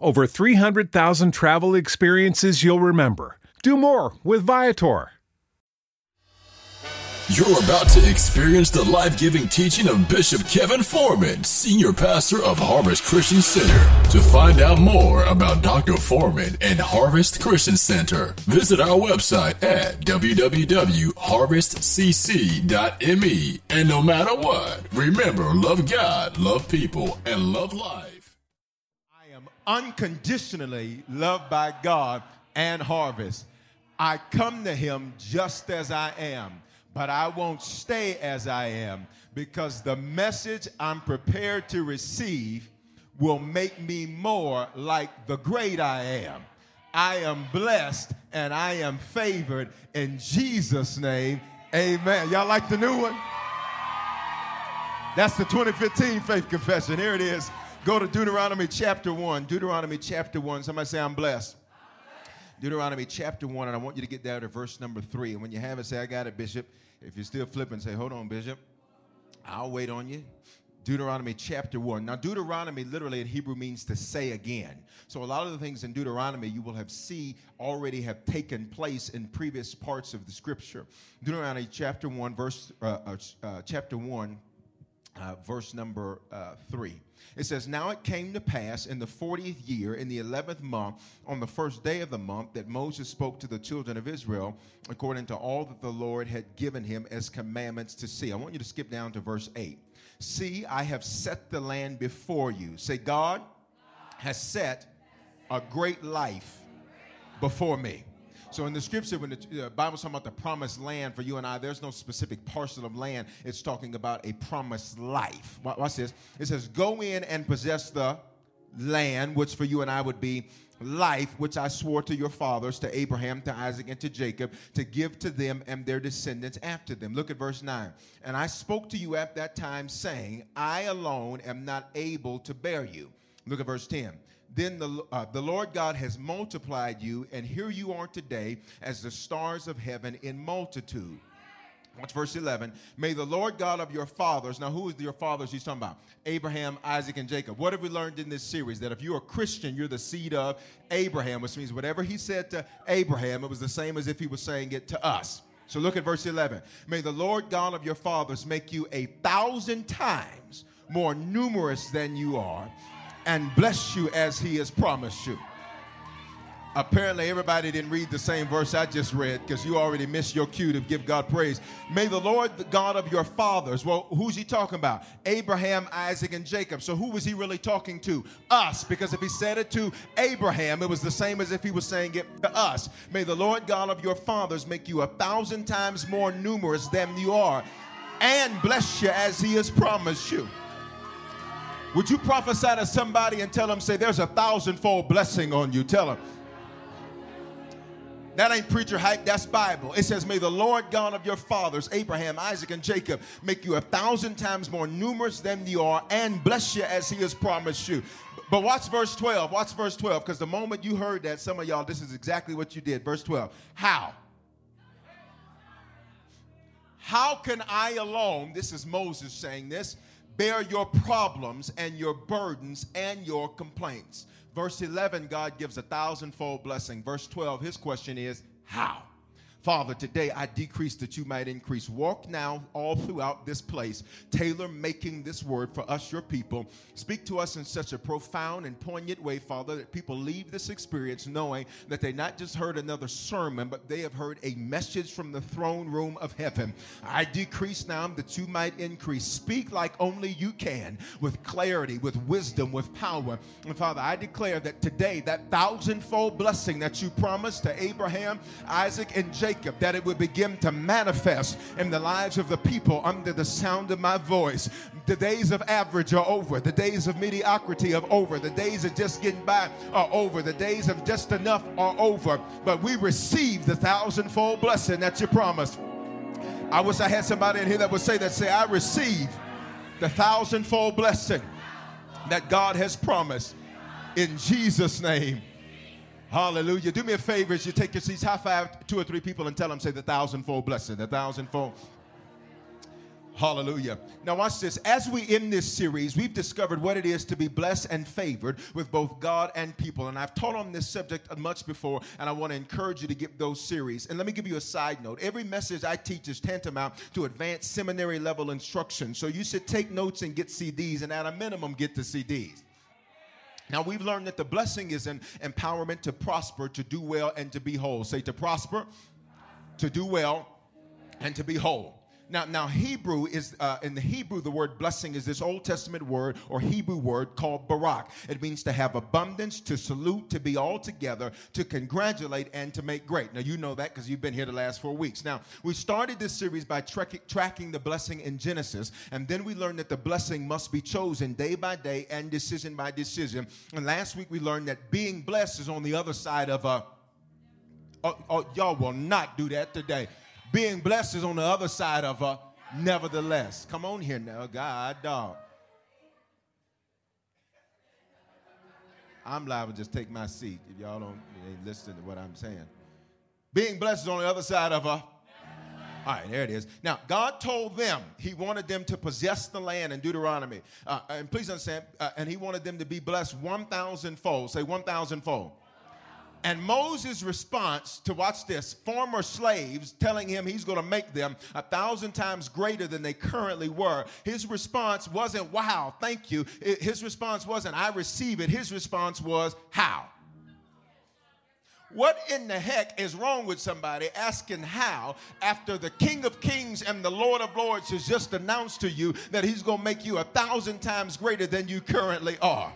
over 300,000 travel experiences you'll remember. Do more with Viator. You're about to experience the life giving teaching of Bishop Kevin Foreman, Senior Pastor of Harvest Christian Center. To find out more about Dr. Foreman and Harvest Christian Center, visit our website at www.harvestcc.me. And no matter what, remember love God, love people, and love life. Unconditionally loved by God and Harvest. I come to Him just as I am but I won't stay as I am because the message I'm prepared to receive will make me more like the great I am. I am blessed and I am favored in Jesus' name. Amen. Y'all like the new one? That's the 2015 faith confession. Here it is. Go to Deuteronomy chapter 1. Deuteronomy chapter 1. Somebody say, I'm blessed. Deuteronomy chapter 1, and I want you to get down to verse number 3. And when you have it, say, I got it, Bishop. If you're still flipping, say, hold on, Bishop. I'll wait on you. Deuteronomy chapter 1. Now, Deuteronomy literally in Hebrew means to say again. So, a lot of the things in Deuteronomy you will have see already have taken place in previous parts of the scripture. Deuteronomy chapter 1, verse, uh, uh, uh, chapter 1, uh, verse number uh, 3. It says, Now it came to pass in the 40th year, in the 11th month, on the first day of the month, that Moses spoke to the children of Israel according to all that the Lord had given him as commandments to see. I want you to skip down to verse 8. See, I have set the land before you. Say, God has set a great life before me. So in the scripture, when the uh, Bible's talking about the promised land for you and I, there's no specific parcel of land. It's talking about a promised life. Watch this. It says, "Go in and possess the land, which for you and I would be life, which I swore to your fathers, to Abraham, to Isaac, and to Jacob, to give to them and their descendants after them." Look at verse nine. And I spoke to you at that time, saying, "I alone am not able to bear you." Look at verse ten then the, uh, the Lord God has multiplied you, and here you are today as the stars of heaven in multitude. Watch verse 11. May the Lord God of your fathers, now who is your fathers he's talking about? Abraham, Isaac, and Jacob. What have we learned in this series? That if you're a Christian, you're the seed of Abraham, which means whatever he said to Abraham, it was the same as if he was saying it to us. So look at verse 11. May the Lord God of your fathers make you a thousand times more numerous than you are and bless you as he has promised you. Apparently, everybody didn't read the same verse I just read because you already missed your cue to give God praise. May the Lord, the God of your fathers, well, who's he talking about? Abraham, Isaac, and Jacob. So, who was he really talking to? Us. Because if he said it to Abraham, it was the same as if he was saying it to us. May the Lord God of your fathers make you a thousand times more numerous than you are and bless you as he has promised you. Would you prophesy to somebody and tell them, say, there's a thousandfold blessing on you? Tell them. That ain't preacher hype, that's Bible. It says, May the Lord God of your fathers, Abraham, Isaac, and Jacob, make you a thousand times more numerous than you are and bless you as he has promised you. But watch verse 12. Watch verse 12, because the moment you heard that, some of y'all, this is exactly what you did. Verse 12. How? How can I alone, this is Moses saying this, bear your problems and your burdens and your complaints? Verse 11, God gives a thousandfold blessing. Verse 12, his question is, How? Father, today I decrease that you might increase. Walk now all throughout this place, tailor making this word for us, your people. Speak to us in such a profound and poignant way, Father, that people leave this experience knowing that they not just heard another sermon, but they have heard a message from the throne room of heaven. I decrease now that you might increase. Speak like only you can, with clarity, with wisdom, with power. And Father, I declare that today, that thousandfold blessing that you promised to Abraham, Isaac, and Jacob Jacob, that it would begin to manifest in the lives of the people under the sound of my voice. The days of average are over. The days of mediocrity are over. The days of just getting by are over. The days of just enough are over. But we receive the thousandfold blessing that you promised. I wish I had somebody in here that would say that, say, I receive the thousandfold blessing that God has promised in Jesus' name. Hallelujah. Do me a favor as you take your seats, high five two or three people and tell them, say the thousandfold blessing, the thousandfold. Hallelujah. Now, watch this. As we end this series, we've discovered what it is to be blessed and favored with both God and people. And I've taught on this subject much before, and I want to encourage you to get those series. And let me give you a side note. Every message I teach is tantamount to advanced seminary level instruction. So you should take notes and get CDs, and at a minimum, get the CDs. Now, we've learned that the blessing is an empowerment to prosper, to do well, and to be whole. Say to prosper, to do well, and to be whole. Now, now Hebrew is uh, in the Hebrew the word blessing is this Old Testament word or Hebrew word called barak. It means to have abundance, to salute, to be all together, to congratulate, and to make great. Now you know that because you've been here the last four weeks. Now we started this series by tracking the blessing in Genesis, and then we learned that the blessing must be chosen day by day and decision by decision. And last week we learned that being blessed is on the other side of a. Oh, oh, y'all will not do that today. Being blessed is on the other side of a nevertheless. Come on here now, God, dog. I'm liable to just take my seat if y'all don't listen to what I'm saying. Being blessed is on the other side of a. All right, there it is. Now, God told them He wanted them to possess the land in Deuteronomy. Uh, and please understand, uh, and He wanted them to be blessed 1,000 fold. Say 1,000 fold. And Moses' response to watch this former slaves telling him he's going to make them a thousand times greater than they currently were. His response wasn't, wow, thank you. His response wasn't, I receive it. His response was, how? What in the heck is wrong with somebody asking how after the King of Kings and the Lord of Lords has just announced to you that he's going to make you a thousand times greater than you currently are?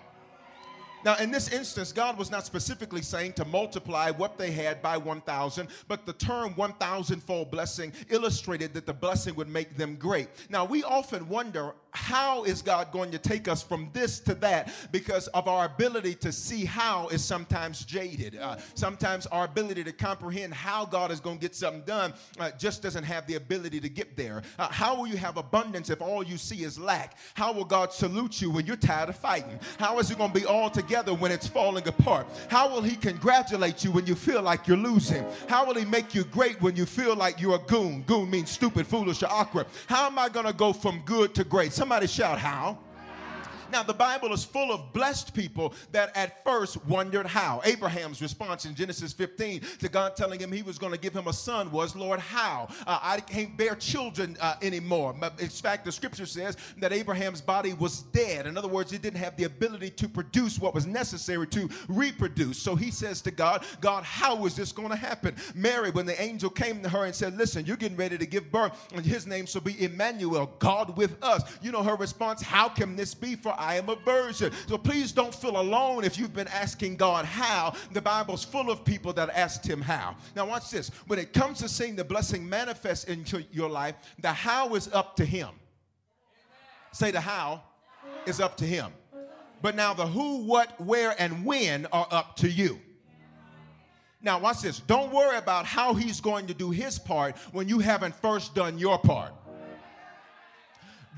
Now, in this instance, God was not specifically saying to multiply what they had by 1,000, but the term 1,000 fold blessing illustrated that the blessing would make them great. Now, we often wonder how is God going to take us from this to that because of our ability to see how is sometimes jaded. Uh, sometimes our ability to comprehend how God is going to get something done uh, just doesn't have the ability to get there. Uh, how will you have abundance if all you see is lack? How will God salute you when you're tired of fighting? How is it going to be all together when it's falling apart? How will He congratulate you when you feel like you're losing? How will He make you great when you feel like you're a goon? Goon means stupid, foolish, or awkward. How am I going to go from good to great? Somebody shout, How? Now, the Bible is full of blessed people that at first wondered how. Abraham's response in Genesis 15 to God telling him he was going to give him a son was, Lord, how? Uh, I can't bear children uh, anymore. In fact, the scripture says that Abraham's body was dead. In other words, he didn't have the ability to produce what was necessary to reproduce. So he says to God, God, how is this going to happen? Mary, when the angel came to her and said, Listen, you're getting ready to give birth, and his name shall be Emmanuel, God with us. You know her response, How can this be? For I am a virgin. So please don't feel alone if you've been asking God how. The Bible's full of people that asked him how. Now, watch this. When it comes to seeing the blessing manifest into your life, the how is up to him. Say the how is up to him. But now the who, what, where, and when are up to you. Now, watch this. Don't worry about how he's going to do his part when you haven't first done your part.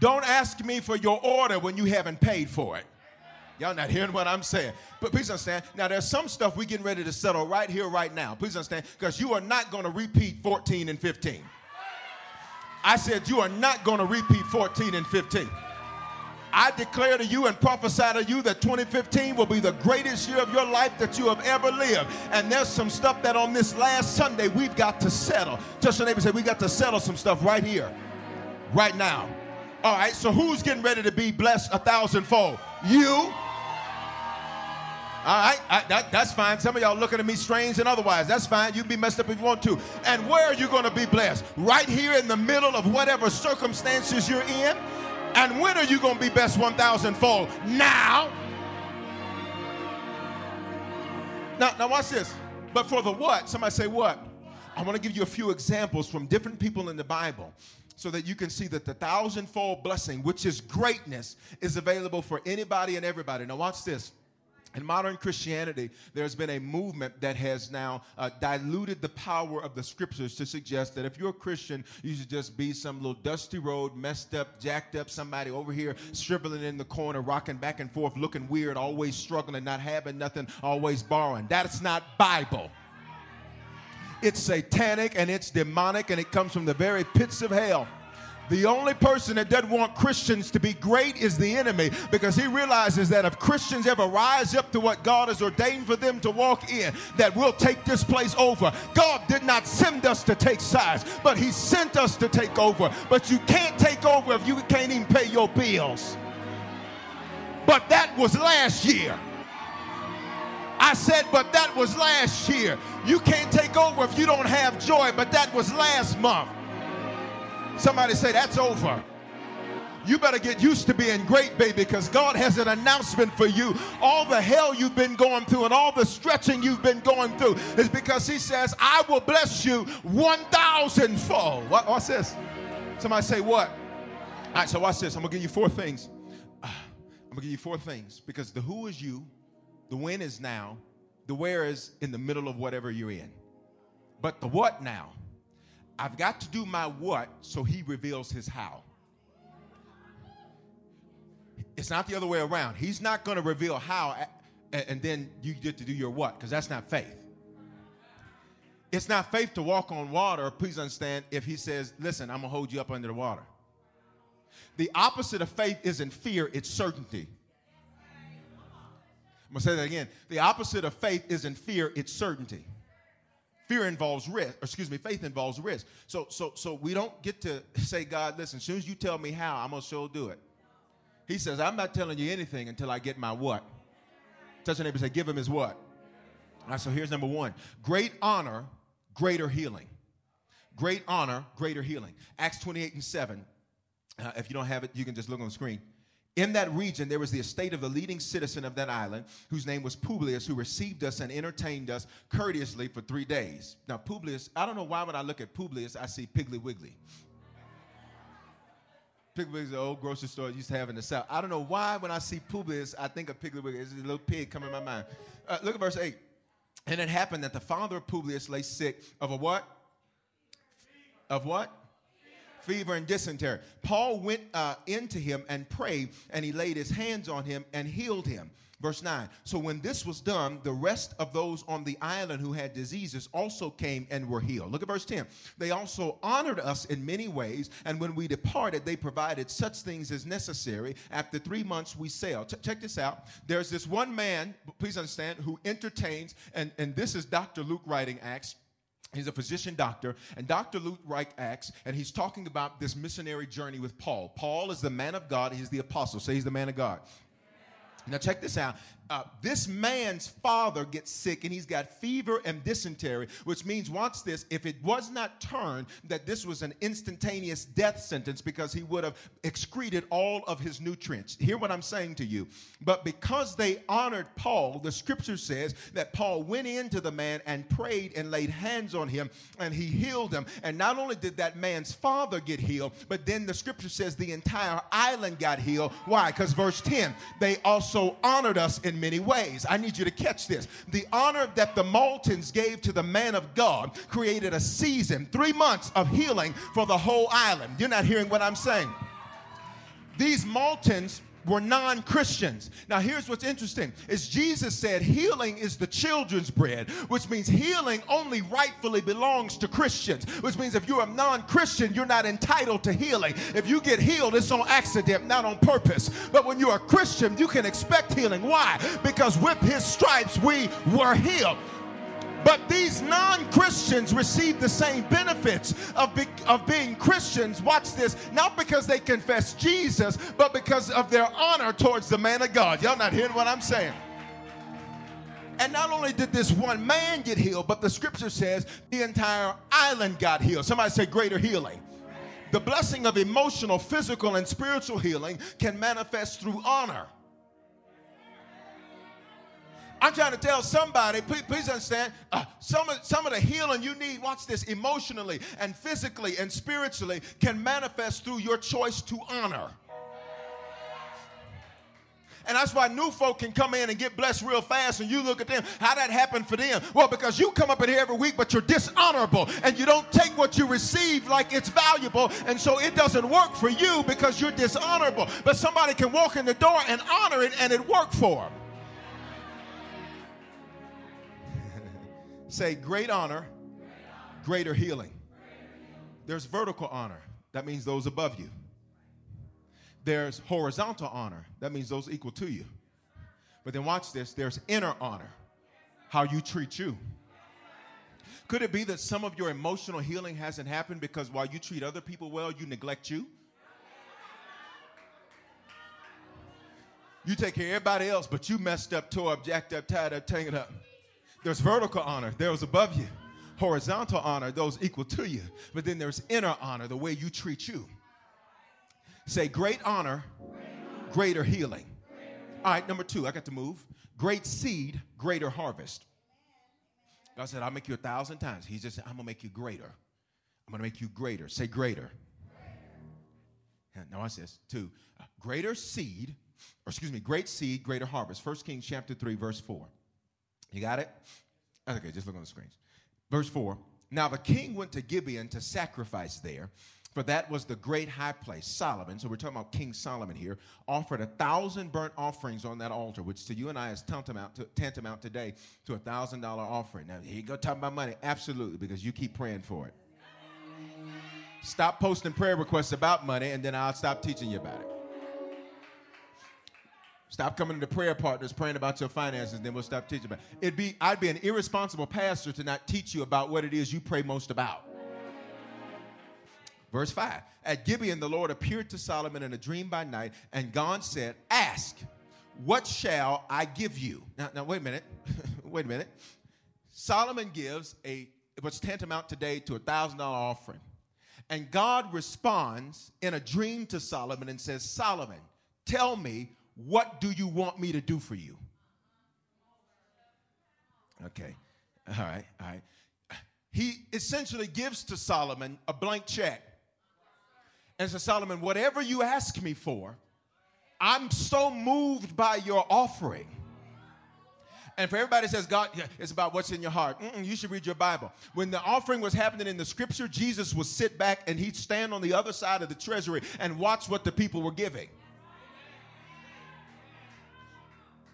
Don't ask me for your order when you haven't paid for it. Y'all not hearing what I'm saying. But please understand. Now, there's some stuff we getting ready to settle right here, right now. Please understand, because you are not going to repeat 14 and 15. I said, You are not going to repeat 14 and 15. I declare to you and prophesy to you that 2015 will be the greatest year of your life that you have ever lived. And there's some stuff that on this last Sunday we've got to settle. Touch your neighbor say, We got to settle some stuff right here, right now. All right, so who's getting ready to be blessed a thousandfold? You. All right, I, that, that's fine. Some of y'all looking at me strange and otherwise. That's fine. You can be messed up if you want to. And where are you going to be blessed? Right here in the middle of whatever circumstances you're in. And when are you going to be best 1,000 fold? Now. Now, now watch this. But for the what? Somebody say what? I want to give you a few examples from different people in the Bible so that you can see that the thousandfold blessing, which is greatness, is available for anybody and everybody. Now, watch this. In modern Christianity, there's been a movement that has now uh, diluted the power of the scriptures to suggest that if you're a Christian, you should just be some little dusty road, messed up, jacked up, somebody over here shriveling in the corner, rocking back and forth, looking weird, always struggling, not having nothing, always borrowing. That's not Bible. It's satanic and it's demonic and it comes from the very pits of hell. The only person that doesn't want Christians to be great is the enemy because he realizes that if Christians ever rise up to what God has ordained for them to walk in, that we'll take this place over. God did not send us to take sides, but he sent us to take over. But you can't take over if you can't even pay your bills. But that was last year. I said, but that was last year. You can't take over if you don't have joy, but that was last month. Somebody say, That's over. You better get used to being great, baby, because God has an announcement for you. All the hell you've been going through and all the stretching you've been going through is because He says, I will bless you 1,000 fold. What, what's this? Somebody say, What? All right, so watch this. I'm going to give you four things. I'm going to give you four things because the who is you, the when is now, the where is in the middle of whatever you're in. But the what now I've got to do my what so he reveals his how. It's not the other way around. He's not going to reveal how and then you get to do your what because that's not faith. It's not faith to walk on water, please understand, if he says, Listen, I'm going to hold you up under the water. The opposite of faith isn't fear, it's certainty. I'm going to say that again. The opposite of faith isn't fear, it's certainty. Fear involves risk, excuse me, faith involves risk. So, so, so we don't get to say, God, listen, as soon as you tell me how, I'm gonna sure do it. He says, I'm not telling you anything until I get my what. Touch your neighbor say, give him his what. All right, so here's number one. Great honor, greater healing. Great honor, greater healing. Acts 28 and 7. Uh, if you don't have it, you can just look on the screen. In that region, there was the estate of the leading citizen of that island, whose name was Publius, who received us and entertained us courteously for three days. Now, Publius, I don't know why when I look at Publius, I see Piggly Wiggly. Piggly is the old grocery store used to have in the South. I don't know why when I see Publius, I think of Piggly Wiggly. It's a little pig coming in my mind. Uh, look at verse 8. And it happened that the father of Publius lay sick of a what? Of what? Fever and dysentery. Paul went uh, into him and prayed, and he laid his hands on him and healed him. Verse 9. So when this was done, the rest of those on the island who had diseases also came and were healed. Look at verse 10. They also honored us in many ways, and when we departed, they provided such things as necessary. After three months, we sailed. Ch- check this out. There's this one man, please understand, who entertains, and, and this is Dr. Luke writing Acts He's a physician doctor, and Dr. Luke writes Acts, and he's talking about this missionary journey with Paul. Paul is the man of God, he's the apostle. Say he's the man of God. Now, check this out uh, this man's father gets sick and he's got fever and dysentery, which means, watch this, if it was not turned, that this was an instantaneous death sentence because he would have excreted all of his nutrients. Hear what I'm saying to you. But because they honored Paul, the scripture says that Paul went into the man and prayed and laid hands on him and he healed him. And not only did that man's father get healed, but then the scripture says the entire island got healed. Why? Because verse 10, they also honored us in many ways. I need you to catch this. The honor that the Maltons gave to the man of God created a season, three months of healing for the whole island. You're not hearing what I'm saying. These Maltons were non-christians. Now here's what's interesting. Is jesus said healing is the children's bread which means healing only rightfully belongs to christians which means if you're a non-christian you're not entitled to healing. If you get healed it's on accident not on purpose. But when you're a christian you can expect healing. Why? Because with his stripes we were healed but these non Christians receive the same benefits of, be, of being Christians. Watch this, not because they confess Jesus, but because of their honor towards the man of God. Y'all not hearing what I'm saying? And not only did this one man get healed, but the scripture says the entire island got healed. Somebody say greater healing. The blessing of emotional, physical, and spiritual healing can manifest through honor. I'm trying to tell somebody, please, please understand, uh, some, of, some of the healing you need, watch this, emotionally and physically and spiritually can manifest through your choice to honor. And that's why new folk can come in and get blessed real fast, and you look at them, how that happened for them? Well, because you come up in here every week, but you're dishonorable, and you don't take what you receive like it's valuable, and so it doesn't work for you because you're dishonorable. But somebody can walk in the door and honor it, and it worked for them. Say, great honor, greater healing. There's vertical honor. That means those above you. There's horizontal honor. That means those equal to you. But then watch this there's inner honor, how you treat you. Could it be that some of your emotional healing hasn't happened because while you treat other people well, you neglect you? You take care of everybody else, but you messed up, tore up, jacked up, tied up, tangled up. There's vertical honor, those above you. Horizontal honor, those equal to you. But then there's inner honor, the way you treat you. Say, great honor, greater healing. All right, number two, I got to move. Great seed, greater harvest. God said, I'll make you a thousand times. He just said, I'm going to make you greater. I'm going to make you greater. Say greater. Now I says, Two, uh, greater seed, or excuse me, great seed, greater harvest. First Kings chapter 3, verse 4. You got it? Okay, just look on the screens. Verse 4 Now the king went to Gibeon to sacrifice there, for that was the great high place. Solomon, so we're talking about King Solomon here, offered a thousand burnt offerings on that altar, which to you and I is tantamount, to, tantamount today to a thousand dollar offering. Now, here you go talking about money. Absolutely, because you keep praying for it. Stop posting prayer requests about money, and then I'll stop teaching you about it. Stop coming to prayer partners praying about your finances, then we'll stop teaching about it. It'd be, I'd be an irresponsible pastor to not teach you about what it is you pray most about. Verse 5 At Gibeon, the Lord appeared to Solomon in a dream by night, and God said, Ask, what shall I give you? Now, now wait a minute. wait a minute. Solomon gives a what's tantamount today to a thousand dollar offering. And God responds in a dream to Solomon and says, Solomon, tell me what do you want me to do for you? Okay. All right. All right. He essentially gives to Solomon a blank check. And says, Solomon, whatever you ask me for, I'm so moved by your offering. And for everybody says, God, it's about what's in your heart. Mm-mm, you should read your Bible. When the offering was happening in the scripture, Jesus would sit back and he'd stand on the other side of the treasury and watch what the people were giving.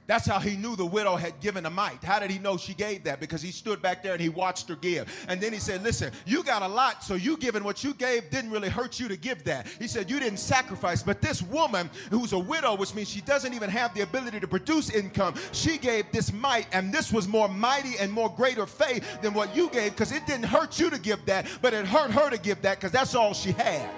That's how he knew the widow had given a mite. How did he know she gave that? Because he stood back there and he watched her give. And then he said, Listen, you got a lot, so you giving what you gave didn't really hurt you to give that. He said, You didn't sacrifice. But this woman, who's a widow, which means she doesn't even have the ability to produce income, she gave this mite, and this was more mighty and more greater faith than what you gave because it didn't hurt you to give that, but it hurt her to give that because that's all she had.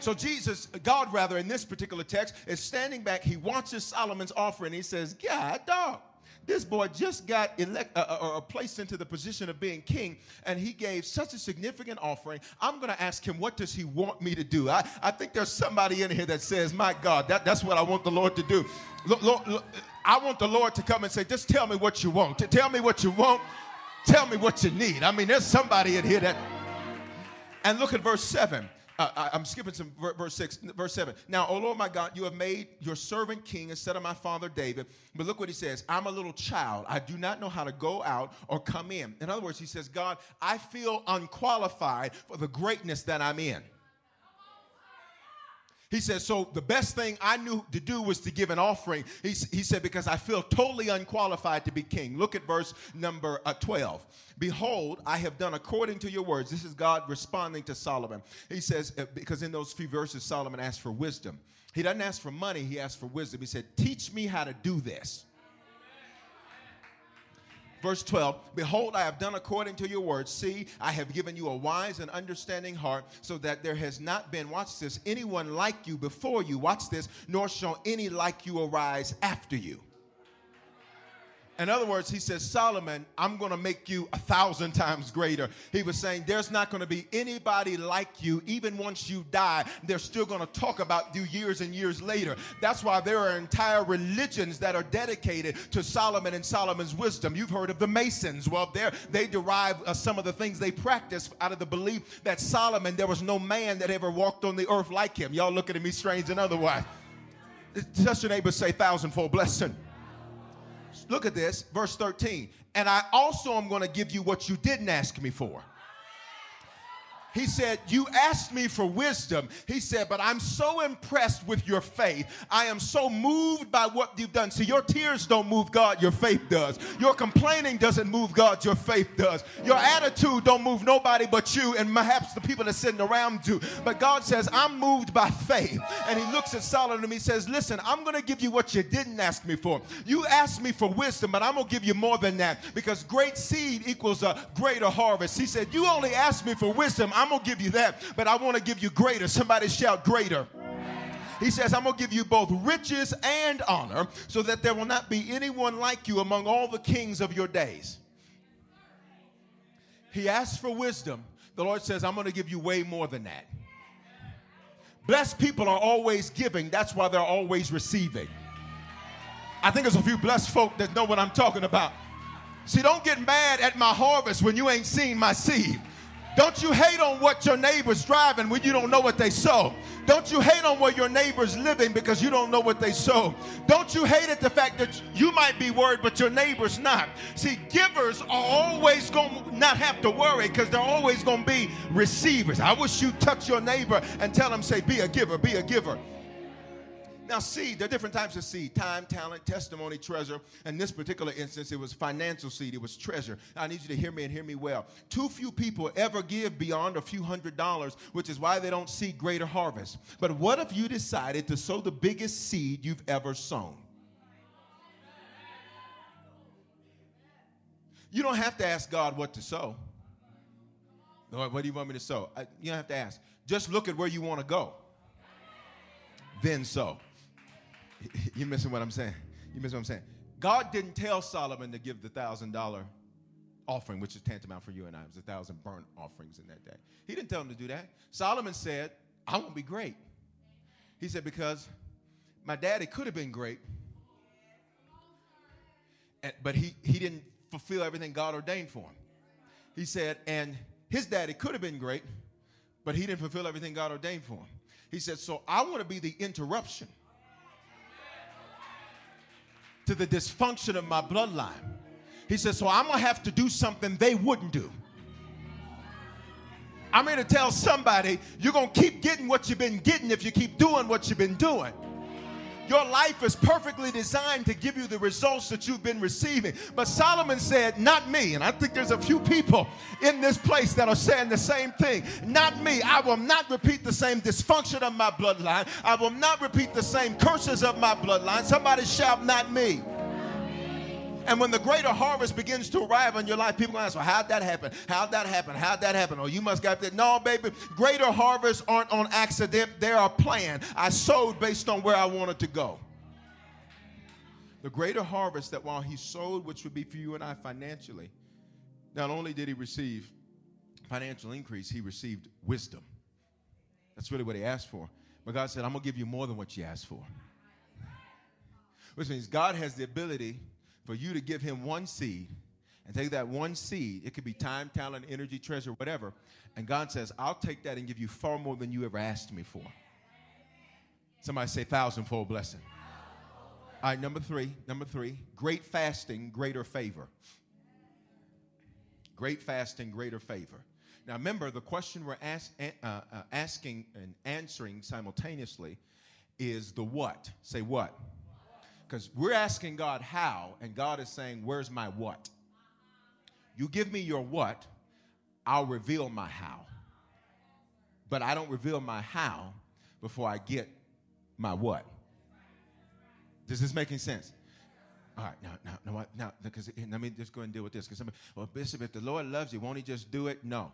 So Jesus, God rather, in this particular text, is standing back. He watches Solomon's offering. He says, God, dog, this boy just got elect, uh, uh, uh, placed into the position of being king, and he gave such a significant offering. I'm going to ask him, what does he want me to do? I, I think there's somebody in here that says, my God, that, that's what I want the Lord to do. Look, look, look, I want the Lord to come and say, just tell me what you want. Tell me what you want. Tell me what you need. I mean, there's somebody in here that. And look at verse 7. Uh, I, am skipping some verse 6, verse 7. Now, O Lord my God, you have made your servant king instead of my father David. But look what he says I'm a little child. I do not know how to go out or come in. In other words, he says, God, I feel unqualified for the greatness that I'm in. He said, So the best thing I knew to do was to give an offering. He, he said, Because I feel totally unqualified to be king. Look at verse number uh, 12. Behold, I have done according to your words. This is God responding to Solomon. He says, uh, Because in those few verses, Solomon asked for wisdom. He doesn't ask for money, he asked for wisdom. He said, Teach me how to do this. Verse 12 Behold, I have done according to your words. See, I have given you a wise and understanding heart, so that there has not been, watch this, anyone like you before you, watch this, nor shall any like you arise after you. In other words, he says, Solomon, I'm going to make you a thousand times greater. He was saying, There's not going to be anybody like you. Even once you die, they're still going to talk about you years and years later. That's why there are entire religions that are dedicated to Solomon and Solomon's wisdom. You've heard of the Masons. Well, they derive uh, some of the things they practice out of the belief that Solomon, there was no man that ever walked on the earth like him. Y'all looking at me strange and otherwise. Touch your neighbor, say thousandfold blessing. Look at this, verse 13. And I also am going to give you what you didn't ask me for. He said, You asked me for wisdom. He said, But I'm so impressed with your faith. I am so moved by what you've done. See, your tears don't move God, your faith does. Your complaining doesn't move God, your faith does. Your attitude don't move nobody but you and perhaps the people that sitting around you. But God says, I'm moved by faith. And he looks at Solomon and he says, Listen, I'm going to give you what you didn't ask me for. You asked me for wisdom, but I'm going to give you more than that because great seed equals a greater harvest. He said, You only asked me for wisdom. I'm going to give you that, but I want to give you greater. Somebody shout greater. He says, I'm going to give you both riches and honor so that there will not be anyone like you among all the kings of your days. He asked for wisdom. The Lord says, I'm going to give you way more than that. Blessed people are always giving, that's why they're always receiving. I think there's a few blessed folk that know what I'm talking about. See, don't get mad at my harvest when you ain't seen my seed. Don't you hate on what your neighbor's driving when you don't know what they sow. Don't you hate on where your neighbor's living because you don't know what they sow. Don't you hate at the fact that you might be worried, but your neighbor's not. See, givers are always going to not have to worry because they're always going to be receivers. I wish you touch your neighbor and tell them, say, be a giver, be a giver. Now, seed, there are different types of seed time, talent, testimony, treasure. In this particular instance, it was financial seed, it was treasure. I need you to hear me and hear me well. Too few people ever give beyond a few hundred dollars, which is why they don't see greater harvest. But what if you decided to sow the biggest seed you've ever sown? You don't have to ask God what to sow. Lord, what do you want me to sow? you don't have to ask. Just look at where you want to go. Then sow. You're missing what I'm saying. You missing what I'm saying. God didn't tell Solomon to give the thousand dollar offering, which is tantamount for you and I. It was a thousand burnt offerings in that day. He didn't tell him to do that. Solomon said, I won't be great. He said, because my daddy could have been great, but he, he didn't fulfill everything God ordained for him. He said, and his daddy could have been great, but he didn't fulfill everything God ordained for him. He said, so I want to be the interruption to the dysfunction of my bloodline. He says, So I'm going to have to do something they wouldn't do. I'm here to tell somebody you're going to keep getting what you've been getting if you keep doing what you've been doing. Your life is perfectly designed to give you the results that you've been receiving. But Solomon said, Not me. And I think there's a few people in this place that are saying the same thing. Not me. I will not repeat the same dysfunction of my bloodline. I will not repeat the same curses of my bloodline. Somebody shout, Not me. And when the greater harvest begins to arrive in your life, people going to ask, well, how'd that happen? How'd that happen? How'd that happen? Oh, you must got that. No, baby, greater harvests aren't on accident. They are planned. I sowed based on where I wanted to go. The greater harvest that while he sowed, which would be for you and I financially, not only did he receive financial increase, he received wisdom. That's really what he asked for. But God said, I'm going to give you more than what you asked for. Which means God has the ability for you to give him one seed and take that one seed, it could be time, talent, energy, treasure, whatever, and God says, I'll take that and give you far more than you ever asked me for. Somebody say thousandfold blessing. All right, number three, number three, great fasting, greater favor. Great fasting, greater favor. Now, remember, the question we're ask, uh, uh, asking and answering simultaneously is the what. Say what. Because we're asking God how, and God is saying, Where's my what? You give me your what, I'll reveal my how. But I don't reveal my how before I get my what. Does this make any sense? All right, now, now, now, now, because let me just go and deal with this. Because well, Bishop, if the Lord loves you, won't He just do it? No,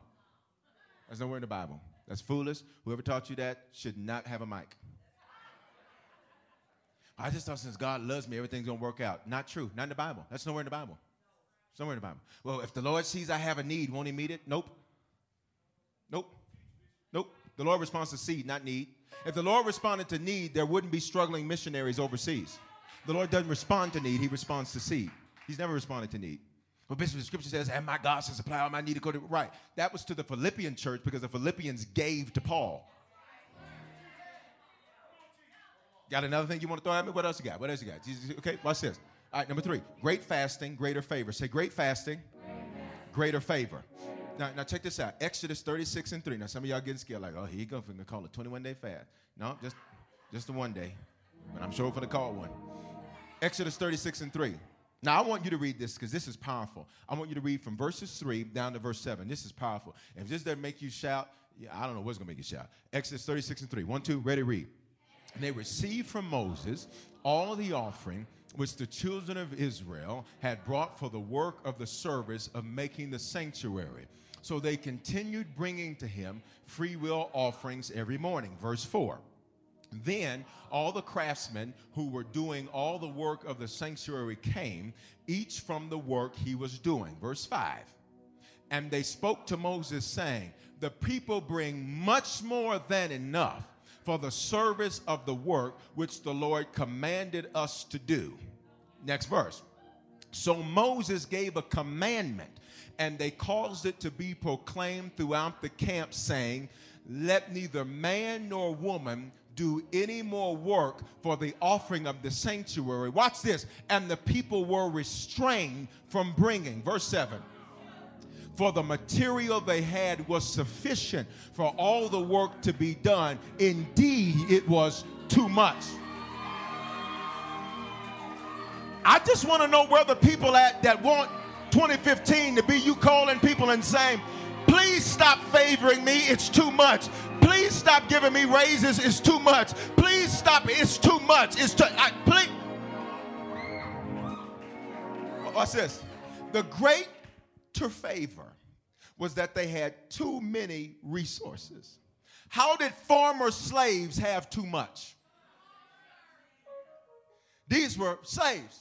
that's nowhere in the Bible. That's foolish. Whoever taught you that should not have a mic. I just thought since God loves me, everything's gonna work out. Not true. Not in the Bible. That's nowhere in the Bible. It's nowhere in the Bible. Well, if the Lord sees I have a need, won't He meet it? Nope. Nope. Nope. The Lord responds to seed, not need. If the Lord responded to need, there wouldn't be struggling missionaries overseas. The Lord doesn't respond to need, He responds to seed. He's never responded to need. Well, Bishop, the scripture says, and my God shall supply all my need according to right. That was to the Philippian church because the Philippians gave to Paul. Got another thing you want to throw at me? What else you got? What else you got? Okay, watch this. All right, number three, great fasting, greater favor. Say great fasting, greater favor. Now, now check this out. Exodus 36 and 3. Now, some of y'all getting scared, like, oh, here you go, to call it 21 day fast. No, just, just the one day. But I'm sure for the call one. Exodus 36 and 3. Now, I want you to read this because this is powerful. I want you to read from verses 3 down to verse 7. This is powerful. If this doesn't make you shout, yeah, I don't know what's going to make you shout. Exodus 36 and 3. One, two, ready, read. And they received from Moses all the offering which the children of Israel had brought for the work of the service of making the sanctuary. So they continued bringing to him free will offerings every morning. Verse 4. Then all the craftsmen who were doing all the work of the sanctuary came, each from the work he was doing. Verse 5. And they spoke to Moses, saying, The people bring much more than enough for the service of the work which the Lord commanded us to do. Next verse. So Moses gave a commandment, and they caused it to be proclaimed throughout the camp, saying, Let neither man nor woman do any more work for the offering of the sanctuary. Watch this. And the people were restrained from bringing. Verse 7 for the material they had was sufficient for all the work to be done. Indeed, it was too much. I just want to know where the people at that want 2015 to be you calling people and saying, please stop favoring me, it's too much. Please stop giving me raises. It's too much. Please stop. It's too much. It's too. I, please. What's this? The greater favor was that they had too many resources. How did former slaves have too much? These were slaves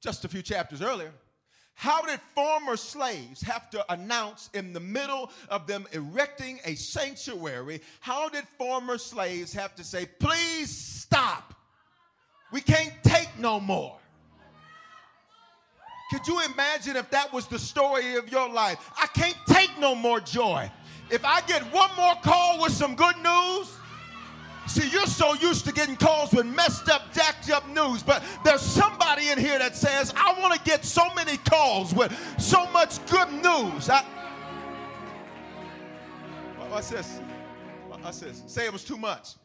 just a few chapters earlier. How did former slaves have to announce in the middle of them erecting a sanctuary? How did former slaves have to say, please stop? We can't take no more. Could you imagine if that was the story of your life? I can't take no more joy. If I get one more call with some good news, See, you're so used to getting calls with messed up, jacked up news, but there's somebody in here that says, I want to get so many calls with so much good news. I, what's this? What's this? Say it was too much.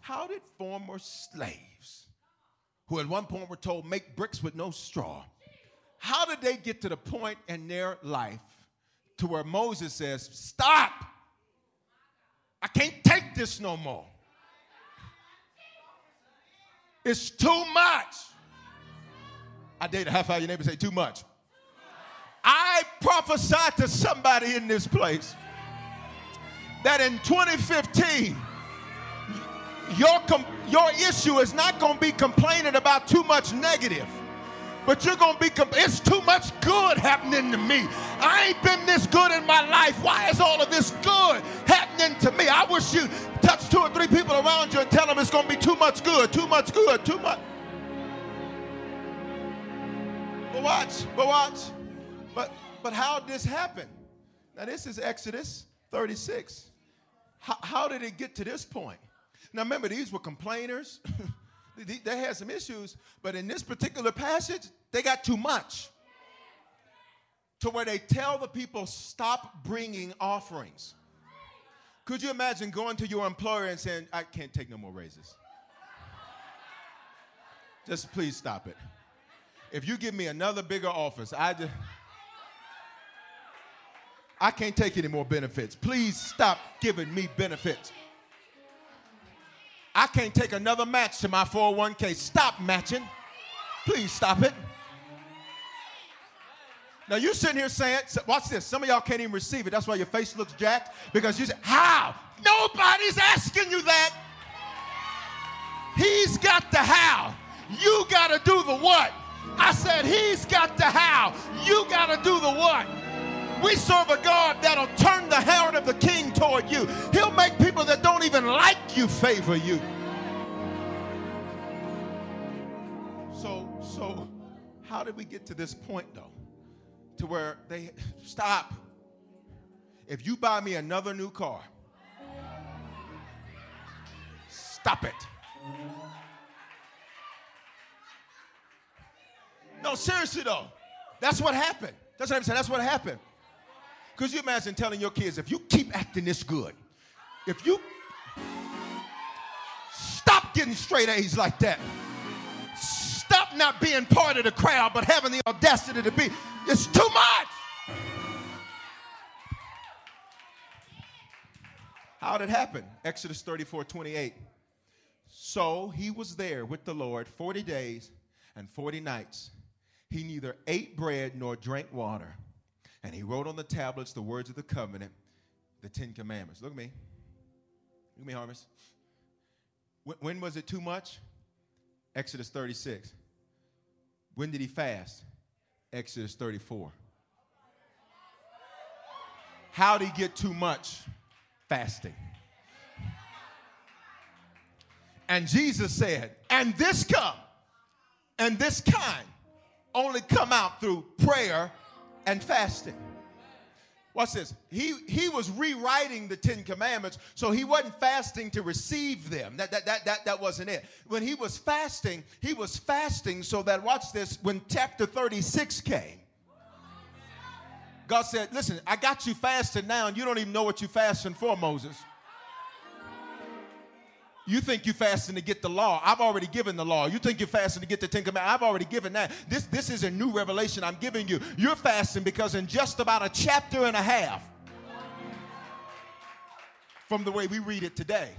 How did former slaves, who at one point were told, make bricks with no straw, how did they get to the point in their life to where Moses says, Stop! I can't take this no more. It's too much. I dare to half five your neighbor say too much. I prophesied to somebody in this place that in 2015, your, com- your issue is not going to be complaining about too much negative but you're going to be, comp- it's too much good happening to me. I ain't been this good in my life. Why is all of this good happening to me? I wish you touch two or three people around you and tell them it's going to be too much good, too much good, too much. But watch, but watch. But, but how did this happen? Now, this is Exodus 36. How, how did it get to this point? Now, remember, these were complainers. they had some issues, but in this particular passage, they got too much. to where they tell the people stop bringing offerings. Could you imagine going to your employer and saying, I can't take no more raises? Just please stop it. If you give me another bigger office, I just I can't take any more benefits. Please stop giving me benefits. I can't take another match to my 401k. Stop matching. Please stop it. Now you sitting here saying, watch this. Some of y'all can't even receive it. That's why your face looks jacked because you say, how? Nobody's asking you that. He's got the how. You got to do the what. I said, He's got the how. You got to do the what. We serve a God that'll turn the heart of the king toward you. He'll make people that don't even like you favor you. So, so how did we get to this point though? To where they stop. If you buy me another new car, stop it. No, seriously though. That's what happened. That's what I'm saying. That's what happened. Could you imagine telling your kids, if you keep acting this good, if you stop getting straight A's like that, stop not being part of the crowd, but having the audacity to be, it's too much. How did it happen? Exodus 34 28. So he was there with the Lord 40 days and 40 nights. He neither ate bread nor drank water. And he wrote on the tablets the words of the covenant, the Ten Commandments. Look at me. Look at me, Harvest. When was it too much? Exodus 36. When did he fast? Exodus 34. How did he get too much? Fasting. And Jesus said, and this come, and this kind only come out through prayer and fasting. Watch this. He, he was rewriting the Ten Commandments, so he wasn't fasting to receive them. That, that, that, that, that wasn't it. When he was fasting, he was fasting so that, watch this, when chapter 36 came, God said, Listen, I got you fasting now, and you don't even know what you're fasting for, Moses. You think you're fasting to get the law. I've already given the law. You think you're fasting to get the Ten Commandments. I've already given that. This, this is a new revelation I'm giving you. You're fasting because in just about a chapter and a half, from the way we read it today,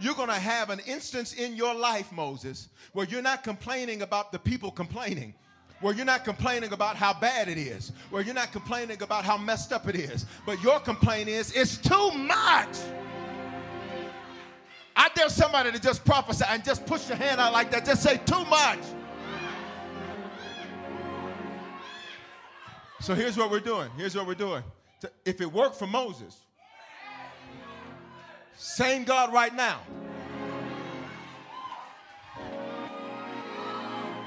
you're going to have an instance in your life, Moses, where you're not complaining about the people complaining where you're not complaining about how bad it is, where you're not complaining about how messed up it is, but your complaint is it's too much. I dare somebody to just prophesy and just push your hand out like that. Just say, too much. So here's what we're doing. Here's what we're doing. If it worked for Moses, same God right now.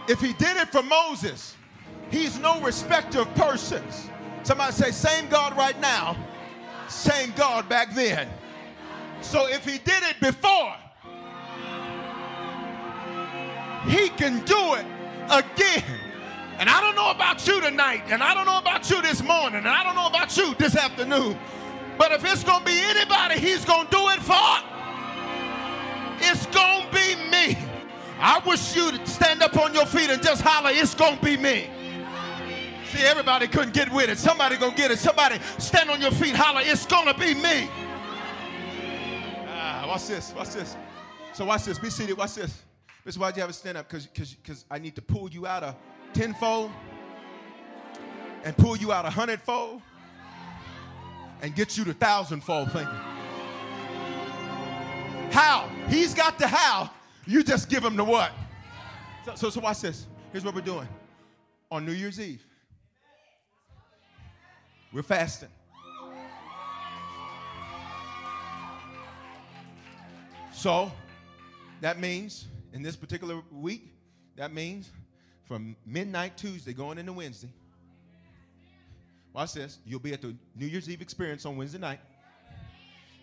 If he did it for Moses, he's no respecter of persons. Somebody say, same God right now, same God back then. So if he did it before, he can do it again. And I don't know about you tonight, and I don't know about you this morning, and I don't know about you this afternoon. But if it's going to be anybody he's going to do it for, it's going to be me. I wish you'd stand up on your feet and just holler, it's going to be me. See, everybody couldn't get with it. Somebody going to get it. Somebody stand on your feet, holler, it's going to be me watch this, watch this. So watch this, be seated, watch this. This is why you have to stand up, because because I need to pull you out a tenfold and pull you out a hundredfold and get you to thousandfold thinking. How? He's got the how. You just give him the what. So, so, so watch this. Here's what we're doing. On New Year's Eve, we're fasting. So that means in this particular week, that means from midnight Tuesday going into Wednesday. Watch this. You'll be at the New Year's Eve experience on Wednesday night.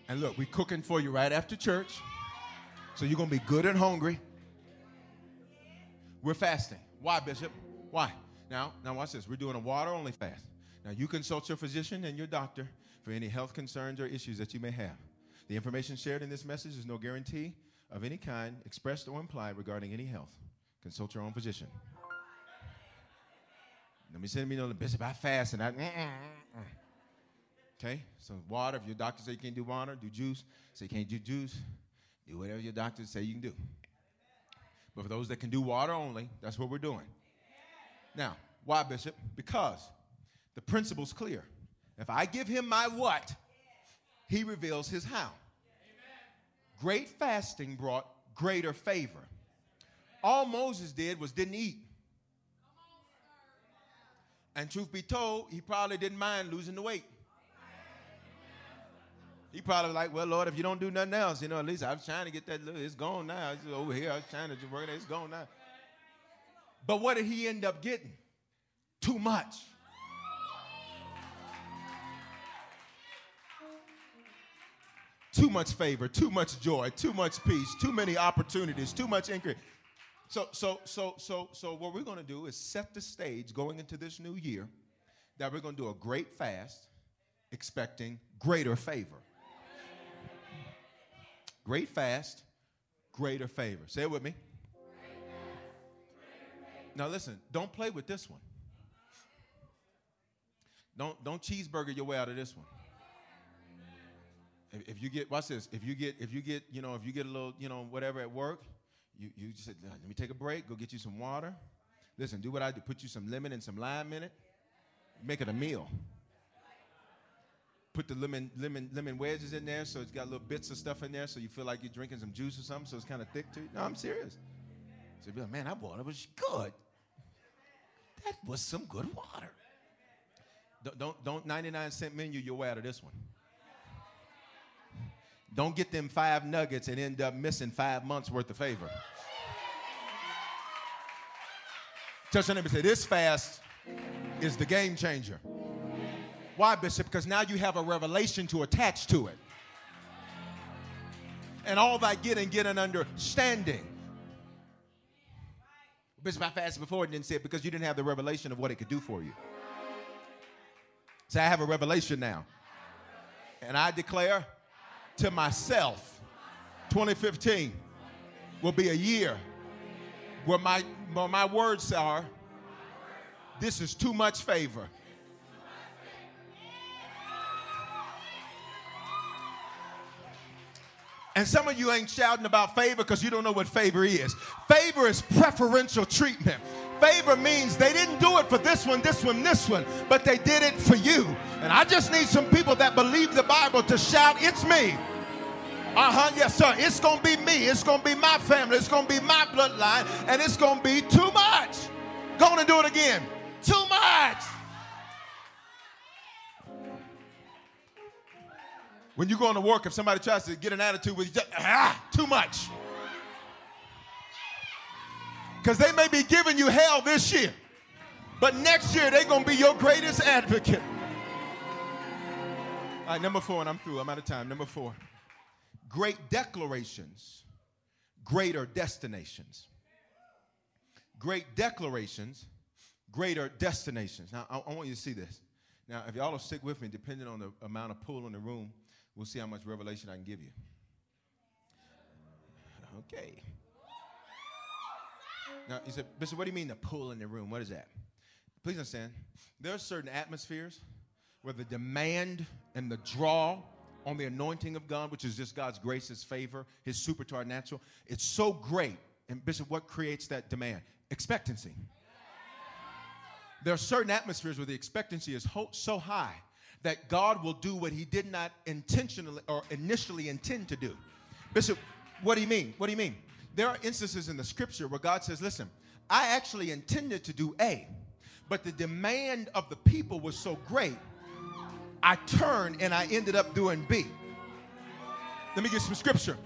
And look, we're cooking for you right after church. So you're going to be good and hungry. We're fasting. Why, Bishop? Why? Now, now watch this. We're doing a water only fast. Now, you consult your physician and your doctor for any health concerns or issues that you may have. The information shared in this message is no guarantee of any kind, expressed or implied, regarding any health. Consult your own physician. Let me send me know the bishop. I fast and I. Mm, mm, mm, okay, so water. If your doctor say you can't do water, do juice. Say you can't do juice, do whatever your doctor say you can do. But for those that can do water only, that's what we're doing. Now, why, Bishop? Because the principle's clear. If I give him my what, he reveals his how. Great fasting brought greater favor. All Moses did was didn't eat. And truth be told, he probably didn't mind losing the weight. He probably like, well, Lord, if you don't do nothing else, you know, at least I was trying to get that. It's gone now. It's over here. I was trying to work it. It's gone now. But what did he end up getting? Too much. Too much favor, too much joy, too much peace, too many opportunities, too much increase. So, so, so, so, so, what we're going to do is set the stage going into this new year that we're going to do a great fast, expecting greater favor. Great fast, greater favor. Say it with me. Now listen, don't play with this one. Don't don't cheeseburger your way out of this one. If, if you get watch this, if you get if you get you know if you get a little you know whatever at work, you you just say let me take a break, go get you some water. Listen, do what I do. Put you some lemon and some lime in it. Make it a meal. Put the lemon lemon lemon wedges in there, so it's got little bits of stuff in there, so you feel like you're drinking some juice or something, so it's kind of thick to you. No, I'm serious. So be like, man, that water was good. That was some good water. Don't, don't, don't 99 cent menu your way out of this one. Don't get them five nuggets and end up missing five months worth of favor. Touch your neighbor say, This fast is the game changer. Why, Bishop? Because now you have a revelation to attach to it. And all that get and get an understanding. Bishop, I fasted before and didn't say it because you didn't have the revelation of what it could do for you. Say, I have a revelation now. And I declare to myself 2015 will be a year where my, where my words are this is too much favor. And some of you ain't shouting about favor because you don't know what favor is. Favor is preferential treatment. Favor means they didn't do it for this one, this one, this one, but they did it for you. And I just need some people that believe the Bible to shout, It's me. Uh huh, yes, sir. It's going to be me. It's going to be my family. It's going to be my bloodline. And it's going to be too much. Go on and do it again. Too much. When you go to work, if somebody tries to get an attitude with you, just, ah, too much. Because they may be giving you hell this year, but next year they're going to be your greatest advocate. All right, number four, and I'm through. I'm out of time. Number four great declarations, greater destinations. Great declarations, greater destinations. Now, I, I, want you to see this. Now, if y'all will stick with me, depending on the amount of pull in the room, we'll see how much revelation I can give you. Okay. Now, you said, Bishop, what do you mean the pull in the room? What is that? Please understand, there are certain atmospheres where the demand and the draw on the anointing of God, which is just God's grace, His favor, His supernatural, it's so great. And Bishop, what creates that demand? Expectancy. There are certain atmospheres where the expectancy is ho- so high that God will do what He did not intentionally or initially intend to do. Bishop, what do you mean? What do you mean? There are instances in the scripture where God says, listen, I actually intended to do A, but the demand of the people was so great, I turned and I ended up doing B. Let me give some scripture.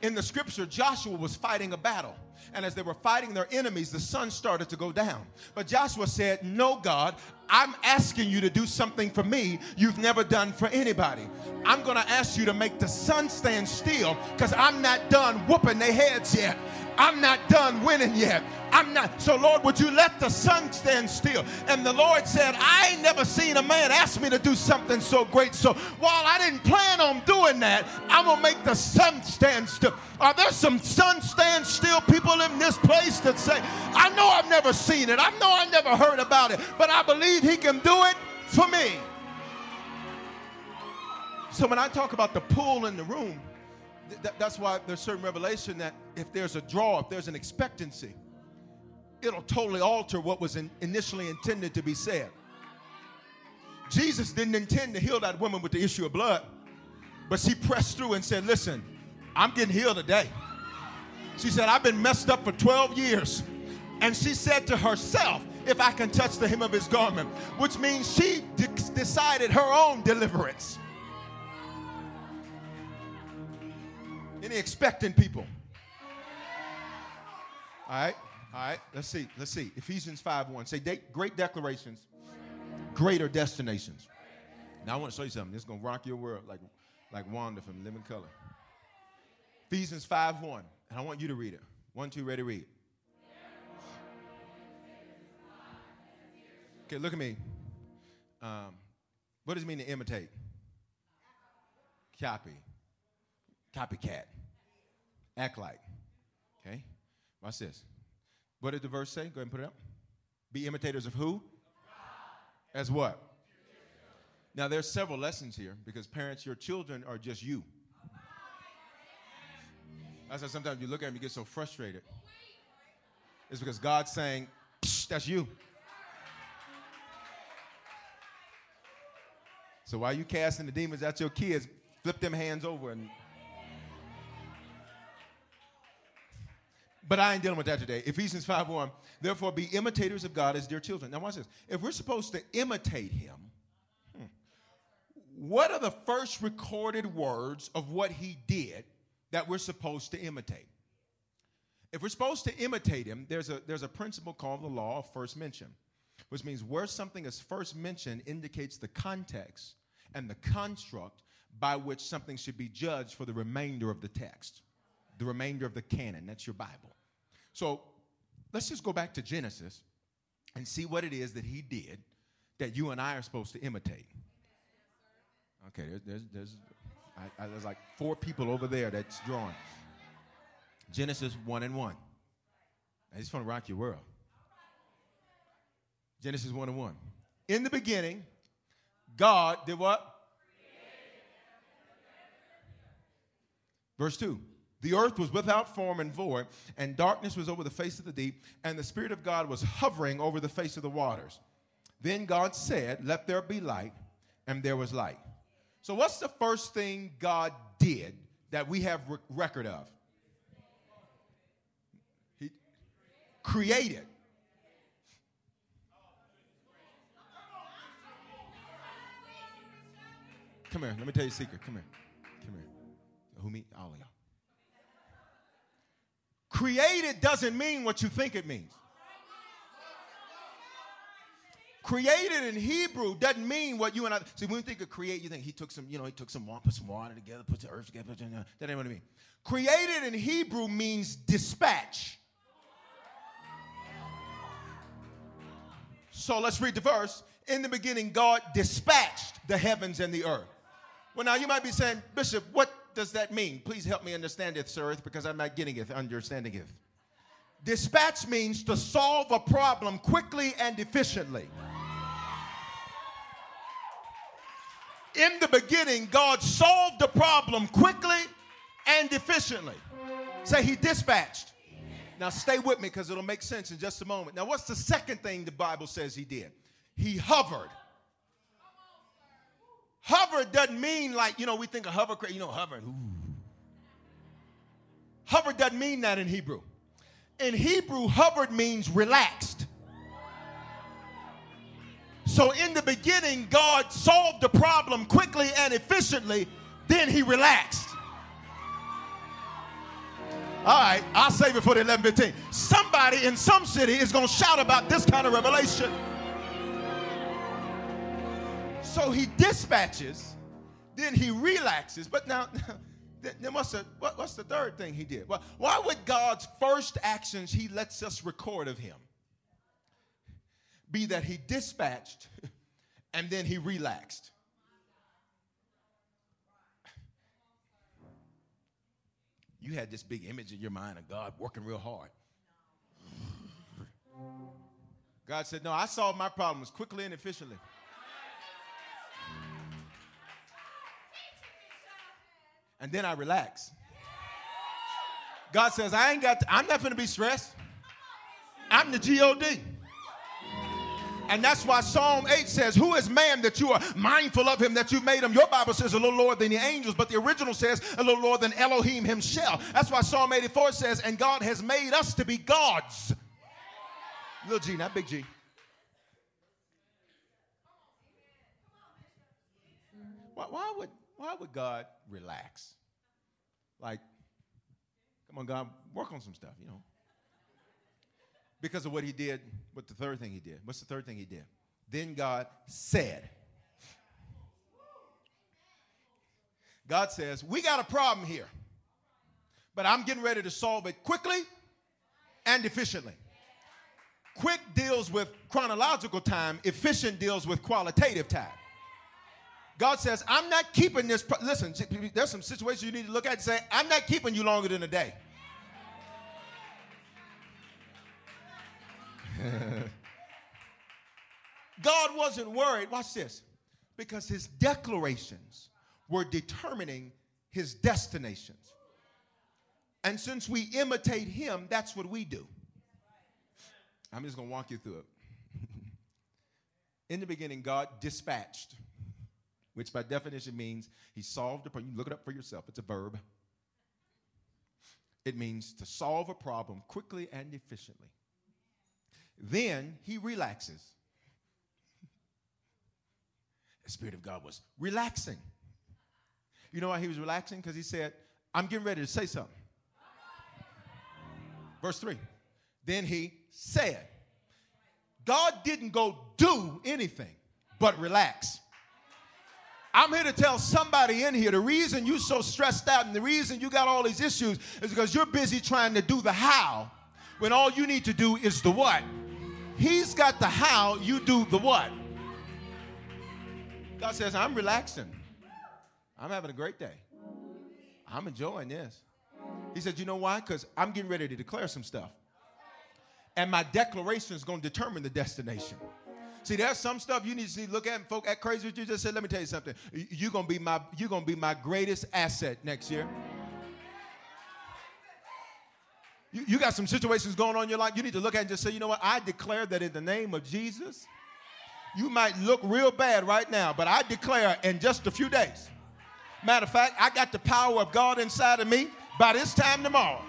In the scripture, Joshua was fighting a battle. And as they were fighting their enemies, the sun started to go down. But Joshua said, No, God, I'm asking you to do something for me you've never done for anybody. I'm going to ask you to make the sun stand still because I'm not done whooping their heads yet. I'm not done winning yet. I'm not. So, Lord, would you let the sun stand still? And the Lord said, I ain't never seen a man ask me to do something so great. So, while I didn't plan on doing that, I'm going to make the sun stand still. Are there some sun stand still people in this place that say, I know I've never seen it, I know I never heard about it, but I believe He can do it for me? So, when I talk about the pool in the room, th- that's why there's certain revelation that if there's a draw, if there's an expectancy, it'll totally alter what was in, initially intended to be said. Jesus didn't intend to heal that woman with the issue of blood, but she pressed through and said, Listen, I'm getting healed today. She said, I've been messed up for 12 years. And she said to herself, If I can touch the hem of his garment, which means she de- decided her own deliverance. Any expecting people? All right, all right. Let's see. Let's see. Ephesians 5 1. Say de- great declarations, greater destinations. Now I want to show you something. This is gonna rock your world like, like Wanda from Living Color. Ephesians 5 1. And I want you to read it. One, two, ready, read. Okay, look at me. Um, what does it mean to imitate? Copy. Copycat. Act like. Okay? Watch this. What did the verse say? Go ahead and put it up. Be imitators of who? As what? Now, there's several lessons here because parents, your children are just you. That's why sometimes you look at them, you get so frustrated. It's because God's saying, that's you. So while you casting the demons at your kids, flip them hands over and But I ain't dealing with that today. Ephesians 5 1. Therefore, be imitators of God as dear children. Now, watch this. If we're supposed to imitate him, hmm, what are the first recorded words of what he did that we're supposed to imitate? If we're supposed to imitate him, there's a, there's a principle called the law of first mention, which means where something is first mentioned indicates the context and the construct by which something should be judged for the remainder of the text, the remainder of the canon. That's your Bible. So let's just go back to Genesis and see what it is that he did that you and I are supposed to imitate. Okay, there's, there's, there's, I, I, there's like four people over there that's drawing. Genesis 1 and 1. I just want to rock your world. Genesis 1 and 1. In the beginning, God did what? Verse 2. The earth was without form and void, and darkness was over the face of the deep, and the Spirit of God was hovering over the face of the waters. Then God said, Let there be light, and there was light. So, what's the first thing God did that we have record of? He created. Come here, let me tell you a secret. Come here. Come here. Who me? All of y'all. Created doesn't mean what you think it means. Created in Hebrew doesn't mean what you and I see. When you think of create, you think he took some, you know, he took some water, put some water together, put the earth together. That ain't what I mean. Created in Hebrew means dispatch. So let's read the verse. In the beginning, God dispatched the heavens and the earth. Well, now you might be saying, Bishop, what does that mean? Please help me understand it, sir, because I'm not getting it, understanding it. Dispatch means to solve a problem quickly and efficiently. In the beginning, God solved the problem quickly and efficiently. Say he dispatched. Now stay with me because it'll make sense in just a moment. Now, what's the second thing the Bible says he did? He hovered. Hover doesn't mean like, you know, we think of hover, you know, hover. Hover doesn't mean that in Hebrew. In Hebrew, hovered means relaxed. So in the beginning, God solved the problem quickly and efficiently, then he relaxed. All right, I'll save it for the 11:15. Somebody in some city is going to shout about this kind of revelation. So he dispatches, then he relaxes. But now, then, what's, the, what, what's the third thing he did? Well, why would God's first actions he lets us record of him be that he dispatched and then he relaxed? You had this big image in your mind of God working real hard. God said, No, I solved my problems quickly and efficiently. And then I relax. God says, I ain't got, to, I'm not going to be stressed. I'm the G-O-D. And that's why Psalm 8 says, Who is man that you are mindful of him, that you made him? Your Bible says a little lower than the angels, but the original says a little lower than Elohim himself. That's why Psalm 84 says, And God has made us to be gods. Little G, not big G. Why, why, would, why would God relax? Like, come on, God, work on some stuff, you know. Because of what he did, what the third thing he did. What's the third thing he did? Then God said, God says, We got a problem here, but I'm getting ready to solve it quickly and efficiently. Quick deals with chronological time, efficient deals with qualitative time. God says, I'm not keeping this. Pro- Listen, there's some situations you need to look at and say, I'm not keeping you longer than a day. God wasn't worried, watch this, because his declarations were determining his destinations. And since we imitate him, that's what we do. I'm just going to walk you through it. In the beginning, God dispatched, which by definition means he solved a problem. You look it up for yourself, it's a verb. It means to solve a problem quickly and efficiently. Then he relaxes. The Spirit of God was relaxing. You know why he was relaxing? Because he said, I'm getting ready to say something. Verse 3. Then he said, God didn't go do anything but relax. I'm here to tell somebody in here the reason you're so stressed out and the reason you got all these issues is because you're busy trying to do the how when all you need to do is the what. He's got the how, you do the what. God says, I'm relaxing. I'm having a great day. I'm enjoying this. He said, You know why? Because I'm getting ready to declare some stuff. And my declaration is going to determine the destination. See, there's some stuff you need to see, look at and folk act crazy you just said. Let me tell you something. You're gonna be my you're gonna be my greatest asset next year. You, you got some situations going on in your life. You need to look at and just say, you know what? I declare that in the name of Jesus. You might look real bad right now, but I declare in just a few days. Matter of fact, I got the power of God inside of me by this time tomorrow.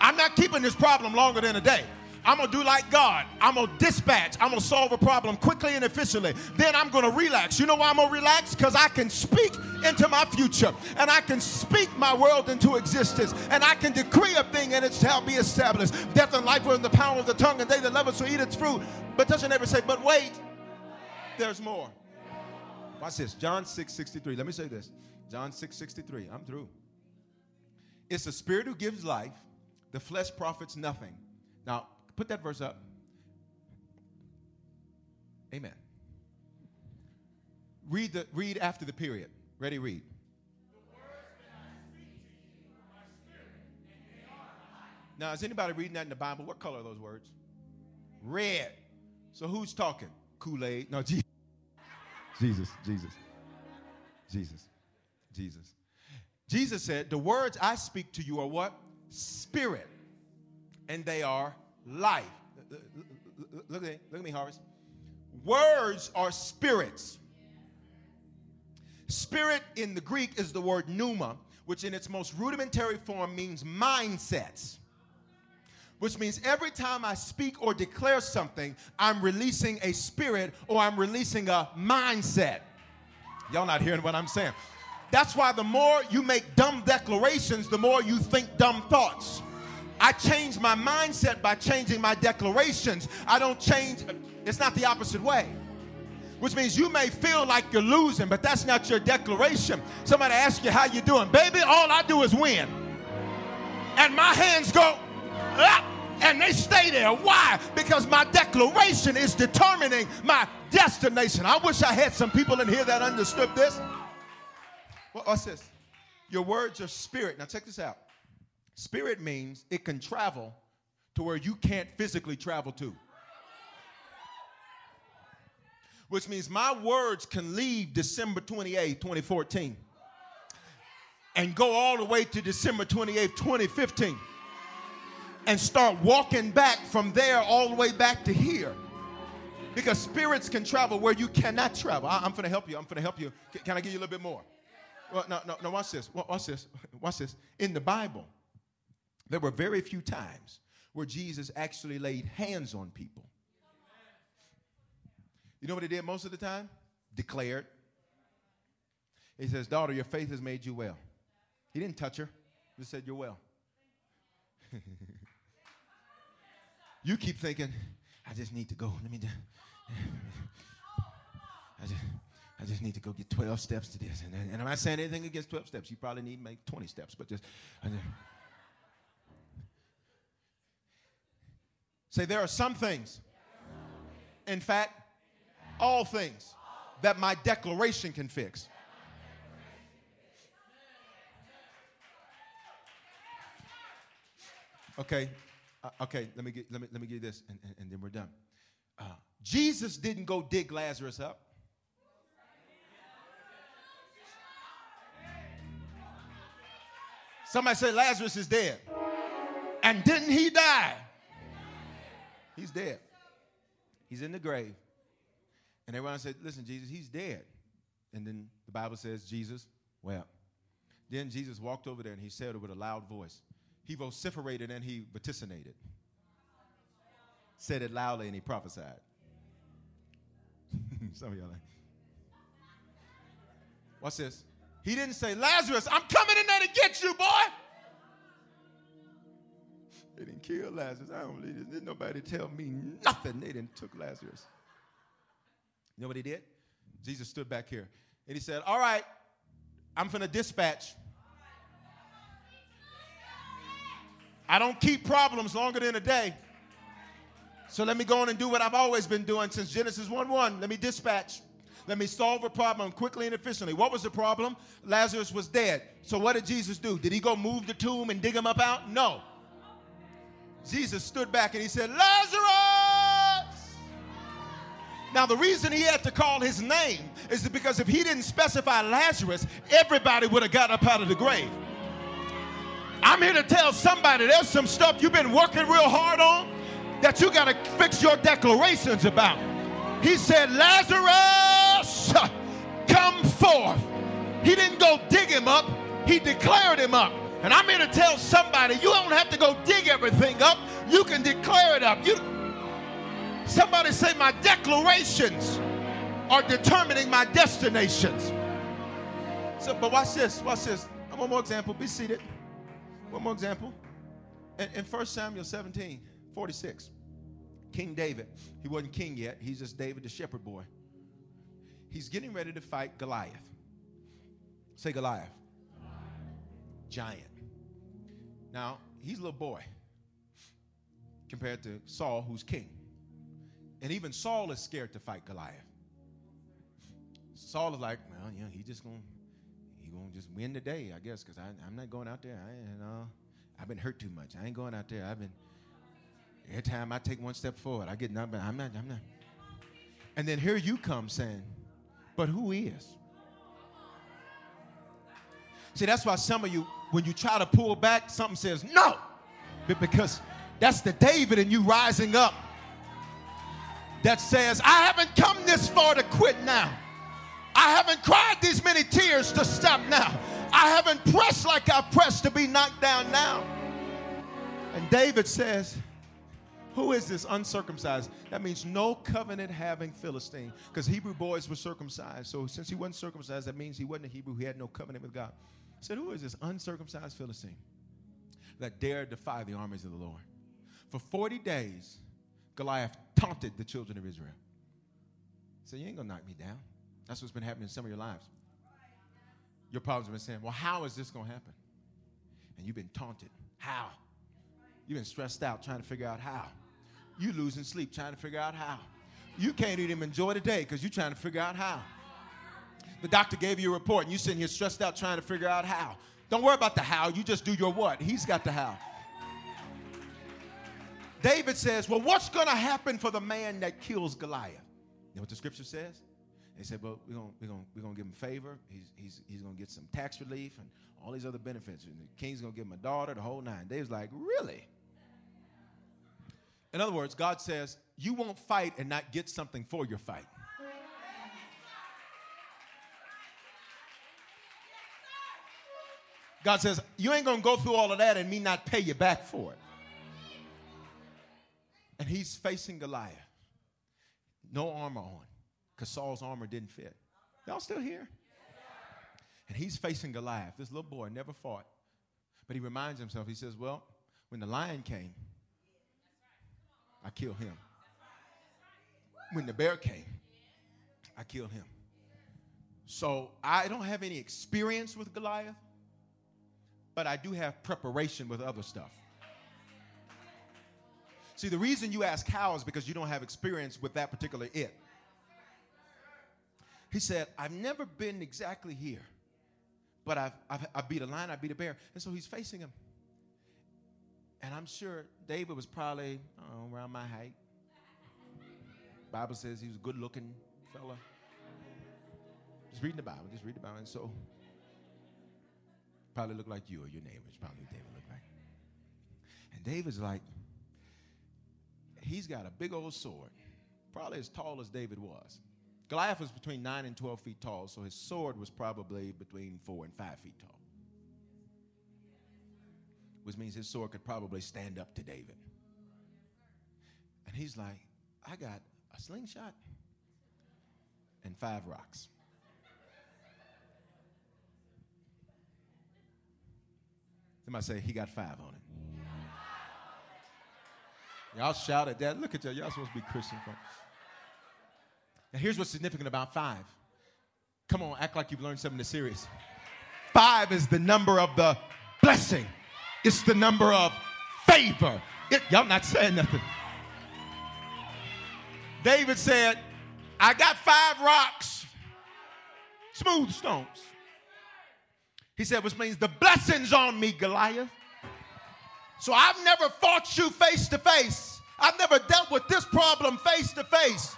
I'm not keeping this problem longer than a day. I'm gonna do like God. I'm gonna dispatch. I'm gonna solve a problem quickly and efficiently. Then I'm gonna relax. You know why I'm gonna relax? Because I can speak into my future and I can speak my world into existence and I can decree a thing and it shall be established. Death and life are in the power of the tongue, and they that love it shall eat its fruit. But doesn't ever say, but wait, there's more. Watch this. John 6 63. Let me say this. John 6 63. I'm through. It's the spirit who gives life, the flesh profits nothing. Now, put that verse up. Amen. Read the read after the period. Ready, read. Now, is anybody reading that in the Bible? What color are those words? Red. So who's talking? Kool-Aid. No, Jesus. Jesus, Jesus. Jesus. Jesus. Jesus said, The words I speak to you are what? Spirit. And they are life. Look at me, look at me, Harvest. Words are spirits. Spirit in the Greek is the word pneuma, which in its most rudimentary form means mindsets. Which means every time I speak or declare something, I'm releasing a spirit or I'm releasing a mindset. Y'all not hearing what I'm saying. That's why the more you make dumb declarations, the more you think dumb thoughts. I change my mindset by changing my declarations. I don't change, it's not the opposite way. which means you may feel like you're losing, but that's not your declaration. Somebody asks you how you're doing. Baby, all I do is win. And my hands go up and they stay there. Why? Because my declaration is determining my destination. I wish I had some people in here that understood this. What's this? Your words are spirit. Now check this out. Spirit means it can travel to where you can't physically travel to. Which means my words can leave December 28, 2014, and go all the way to December 28, 2015, and start walking back from there all the way back to here. Because spirits can travel where you cannot travel. I, am going to help you. I'm going to help you. Can, can I give you a little bit more? Well, no, no, no, watch this. Watch this. Watch this. In the Bible, there were very few times where Jesus actually laid hands on people. You know what he did most of the time? Declared. He says, Daughter, your faith has made you well. He didn't touch her, he just said, You're well. you keep thinking, I just need to go. Let me just, I just, I just need to go get 12 steps to this. And, and I'm not saying anything against 12 steps. You probably need to make 20 steps, but just, just Say, there are some things, in fact, all things that my declaration can fix. Okay, uh, okay, let me, get, let, me, let me give you this, and, and, and then we're done. Uh, Jesus didn't go dig Lazarus up. Somebody said Lazarus is dead. And didn't he die? He's dead. He's in the grave. And everyone said, Listen, Jesus, he's dead. And then the Bible says Jesus wept. Then Jesus walked over there and he said it with a loud voice. He vociferated and he vaticinated. Said it loudly and he prophesied. Some of y'all like, What's this? He didn't say, Lazarus, I'm coming in there to get you, boy. They didn't kill Lazarus. I don't believe it. Didn't nobody tell me nothing. They didn't took Lazarus. You know what he did? Jesus stood back here and he said, All right, I'm going to dispatch. I don't keep problems longer than a day. So let me go on and do what I've always been doing since Genesis 1 1. Let me dispatch. Let me solve a problem quickly and efficiently. What was the problem? Lazarus was dead. So what did Jesus do? Did he go move the tomb and dig him up out? No. Jesus stood back and he said, Lazarus! Now, the reason he had to call his name is because if he didn't specify Lazarus, everybody would have got up out of the grave. I'm here to tell somebody there's some stuff you've been working real hard on that you got to fix your declarations about. He said, Lazarus, come forth. He didn't go dig him up, he declared him up. And I'm here to tell somebody you don't have to go dig everything up. You can declare it up. You, somebody say, My declarations are determining my destinations. So, but watch this. Watch this. One more example. Be seated. One more example. In, in 1 Samuel 17, 46, King David, he wasn't king yet. He's just David, the shepherd boy. He's getting ready to fight Goliath. Say Goliath giant. Now, he's a little boy compared to Saul, who's king. And even Saul is scared to fight Goliath. Saul is like, well, you know, he just gonna he gonna just win the day, I guess, because I'm not going out there. I you know, I've been hurt too much. I ain't going out there. I've been every time I take one step forward, I get nothing. I'm not. I'm not. And then here you come saying, but who is? See, that's why some of you, when you try to pull back, something says no. But because that's the David in you rising up that says, I haven't come this far to quit now. I haven't cried these many tears to stop now. I haven't pressed like I've pressed to be knocked down now. And David says, Who is this uncircumcised? That means no covenant having Philistine. Because Hebrew boys were circumcised. So since he wasn't circumcised, that means he wasn't a Hebrew. He had no covenant with God said, Who is this uncircumcised Philistine that dared defy the armies of the Lord? For 40 days, Goliath taunted the children of Israel. So you ain't gonna knock me down. That's what's been happening in some of your lives. Your problems have been saying, Well, how is this gonna happen? And you've been taunted. How? You've been stressed out trying to figure out how. You losing sleep trying to figure out how. You can't even enjoy the day because you're trying to figure out how. The doctor gave you a report and you're sitting here stressed out trying to figure out how. Don't worry about the how, you just do your what. He's got the how. David says, Well, what's going to happen for the man that kills Goliath? You know what the scripture says? They said, Well, we're going we're gonna, we're gonna give him favor. He's, he's, he's going to get some tax relief and all these other benefits. And the king's going to give him a daughter, the whole nine. David's like, Really? In other words, God says, You won't fight and not get something for your fight. God says, You ain't going to go through all of that and me not pay you back for it. And he's facing Goliath. No armor on because Saul's armor didn't fit. Y'all still here? And he's facing Goliath. This little boy never fought. But he reminds himself, he says, Well, when the lion came, I killed him. When the bear came, I killed him. So I don't have any experience with Goliath, but I do have preparation with other stuff. See, the reason you ask how is because you don't have experience with that particular it. He said, I've never been exactly here, but I've, I've, I beat a lion, I beat a bear. And so he's facing him. And I'm sure David was probably around my height. Bible says he was a good looking fella. Just reading the Bible, just read the Bible. And so, probably look like you or your neighbors, probably David looked like. And David's like, he's got a big old sword, probably as tall as David was. Goliath was between 9 and 12 feet tall, so his sword was probably between 4 and 5 feet tall. Which means his sword could probably stand up to David. And he's like, I got a slingshot and five rocks. Somebody say he got five on it. Y'all shout at that. Look at y'all. Y'all supposed to be Christian folks. And here's what's significant about five. Come on, act like you've learned something this serious. Five is the number of the blessing. It's the number of favor. It, y'all not saying nothing. David said, I got five rocks, smooth stones. He said, which means the blessing's on me, Goliath. So I've never fought you face to face. I've never dealt with this problem face to face.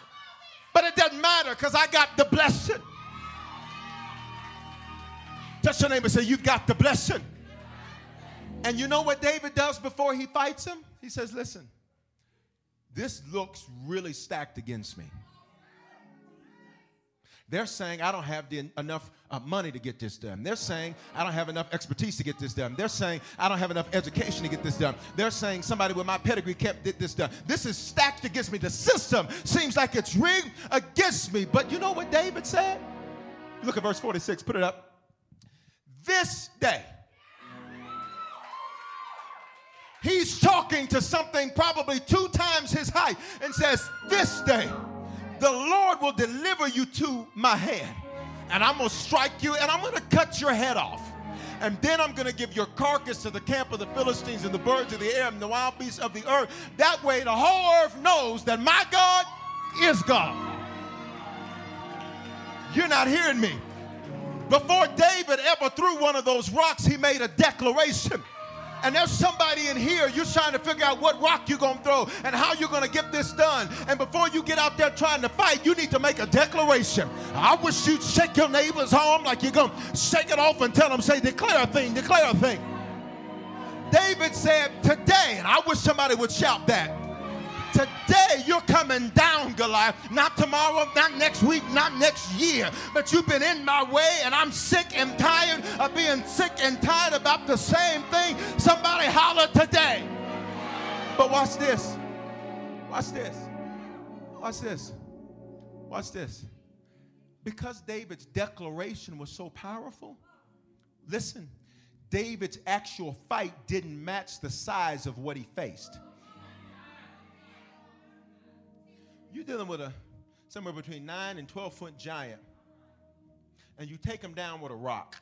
But it doesn't matter because I got the blessing. Touch your neighbor and say, You've got the blessing. And you know what David does before he fights him? He says, Listen, this looks really stacked against me. They're saying, I don't have the, enough uh, money to get this done. They're saying, I don't have enough expertise to get this done. They're saying, I don't have enough education to get this done. They're saying, somebody with my pedigree kept did this done. This is stacked against me. The system seems like it's rigged against me. But you know what David said? Look at verse 46, put it up. This day, he's talking to something probably two times his height and says, This day, the Lord will deliver you to my hand. And I'm going to strike you and I'm going to cut your head off. And then I'm going to give your carcass to the camp of the Philistines and the birds of the air and the wild beasts of the earth. That way, the whole earth knows that my God is God. You're not hearing me. Before David ever threw one of those rocks, he made a declaration. And there's somebody in here, you're trying to figure out what rock you're going to throw and how you're going to get this done. And before you get out there trying to fight, you need to make a declaration. I wish you'd shake your neighbor's arm like you're going to shake it off and tell them, say, declare a thing, declare a thing. David said, today, and I wish somebody would shout that. Today you're coming down, Goliath. Not tomorrow, not next week, not next year. But you've been in my way, and I'm sick and tired of being sick and tired about the same thing. Somebody holler today. But watch this. Watch this. Watch this. Watch this. Because David's declaration was so powerful, listen, David's actual fight didn't match the size of what he faced. You're dealing with a somewhere between 9 and 12 foot giant, and you take him down with a rock.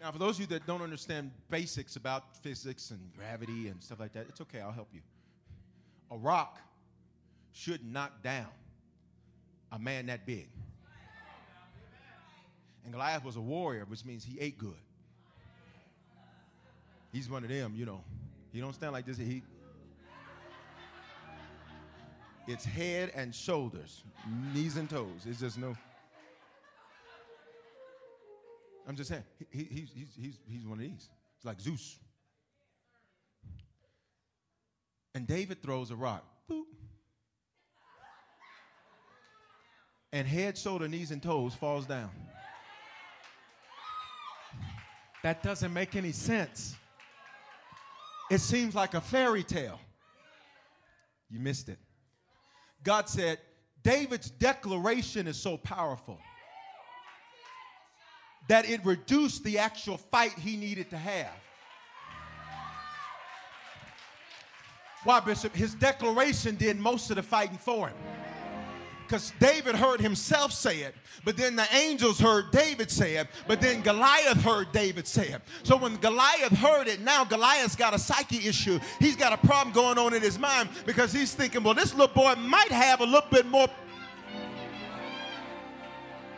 Now, for those of you that don't understand basics about physics and gravity and stuff like that, it's okay, I'll help you. A rock should knock down a man that big. And Goliath was a warrior, which means he ate good. He's one of them, you know. He don't stand like this. He it's head and shoulders, knees and toes. It's just no. I'm just saying, he, he's, he's, he's, he's one of these. It's like Zeus. And David throws a rock. Boop. And head, shoulder, knees, and toes falls down. That doesn't make any sense. It seems like a fairy tale. You missed it. God said, David's declaration is so powerful that it reduced the actual fight he needed to have. Why, Bishop? His declaration did most of the fighting for him. Because David heard himself say it, but then the angels heard David say it, but then Goliath heard David say it. So when Goliath heard it, now Goliath's got a psyche issue. He's got a problem going on in his mind because he's thinking, well, this little boy might have a little bit more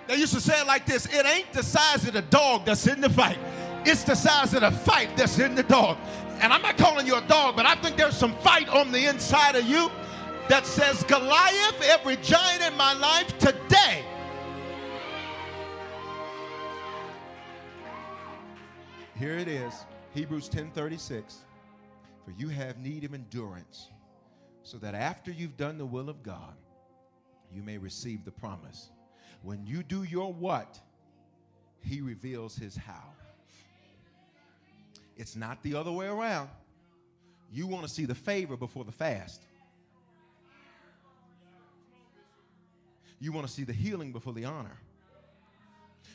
they used to say it like this it ain't the size of the dog that's in the fight, it's the size of the fight that's in the dog. And I'm not calling you a dog, but I think there's some fight on the inside of you that says, Goliath, every giant in my life today. Here it is, Hebrews 10:36. For you have need of endurance, so that after you've done the will of God, you may receive the promise. When you do your what, he reveals his how. It's not the other way around. You want to see the favor before the fast. You want to see the healing before the honor.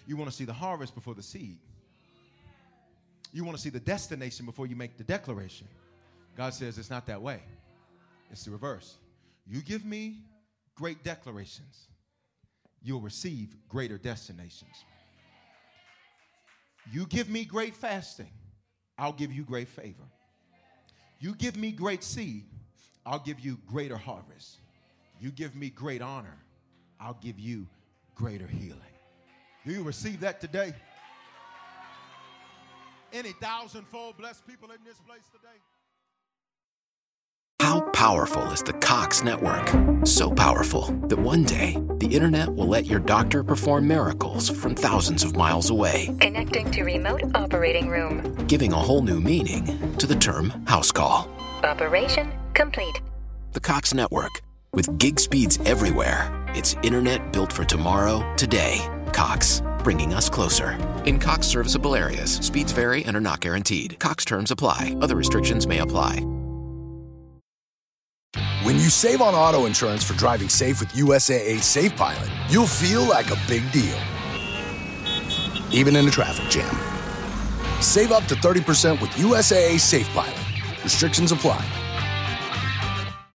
You want to see the harvest before the seed. You want to see the destination before you make the declaration. God says it's not that way, it's the reverse. You give me great declarations, you'll receive greater destinations. You give me great fasting, I'll give you great favor. You give me great seed, I'll give you greater harvest. You give me great honor, I'll give you greater healing. Do you receive that today? Any thousandfold blessed people in this place today? How powerful is the Cox network? So powerful that one day the internet will let your doctor perform miracles from thousands of miles away, Connecting to remote operating room. giving a whole new meaning to the term house call. Operation complete. The Cox network, with gig speeds everywhere, it's internet built for tomorrow, today. Cox, bringing us closer. In Cox serviceable areas, speeds vary and are not guaranteed. Cox terms apply, other restrictions may apply. When you save on auto insurance for driving safe with USAA Safe Pilot, you'll feel like a big deal, even in a traffic jam. Save up to 30% with USAA Safe Pilot. Restrictions apply.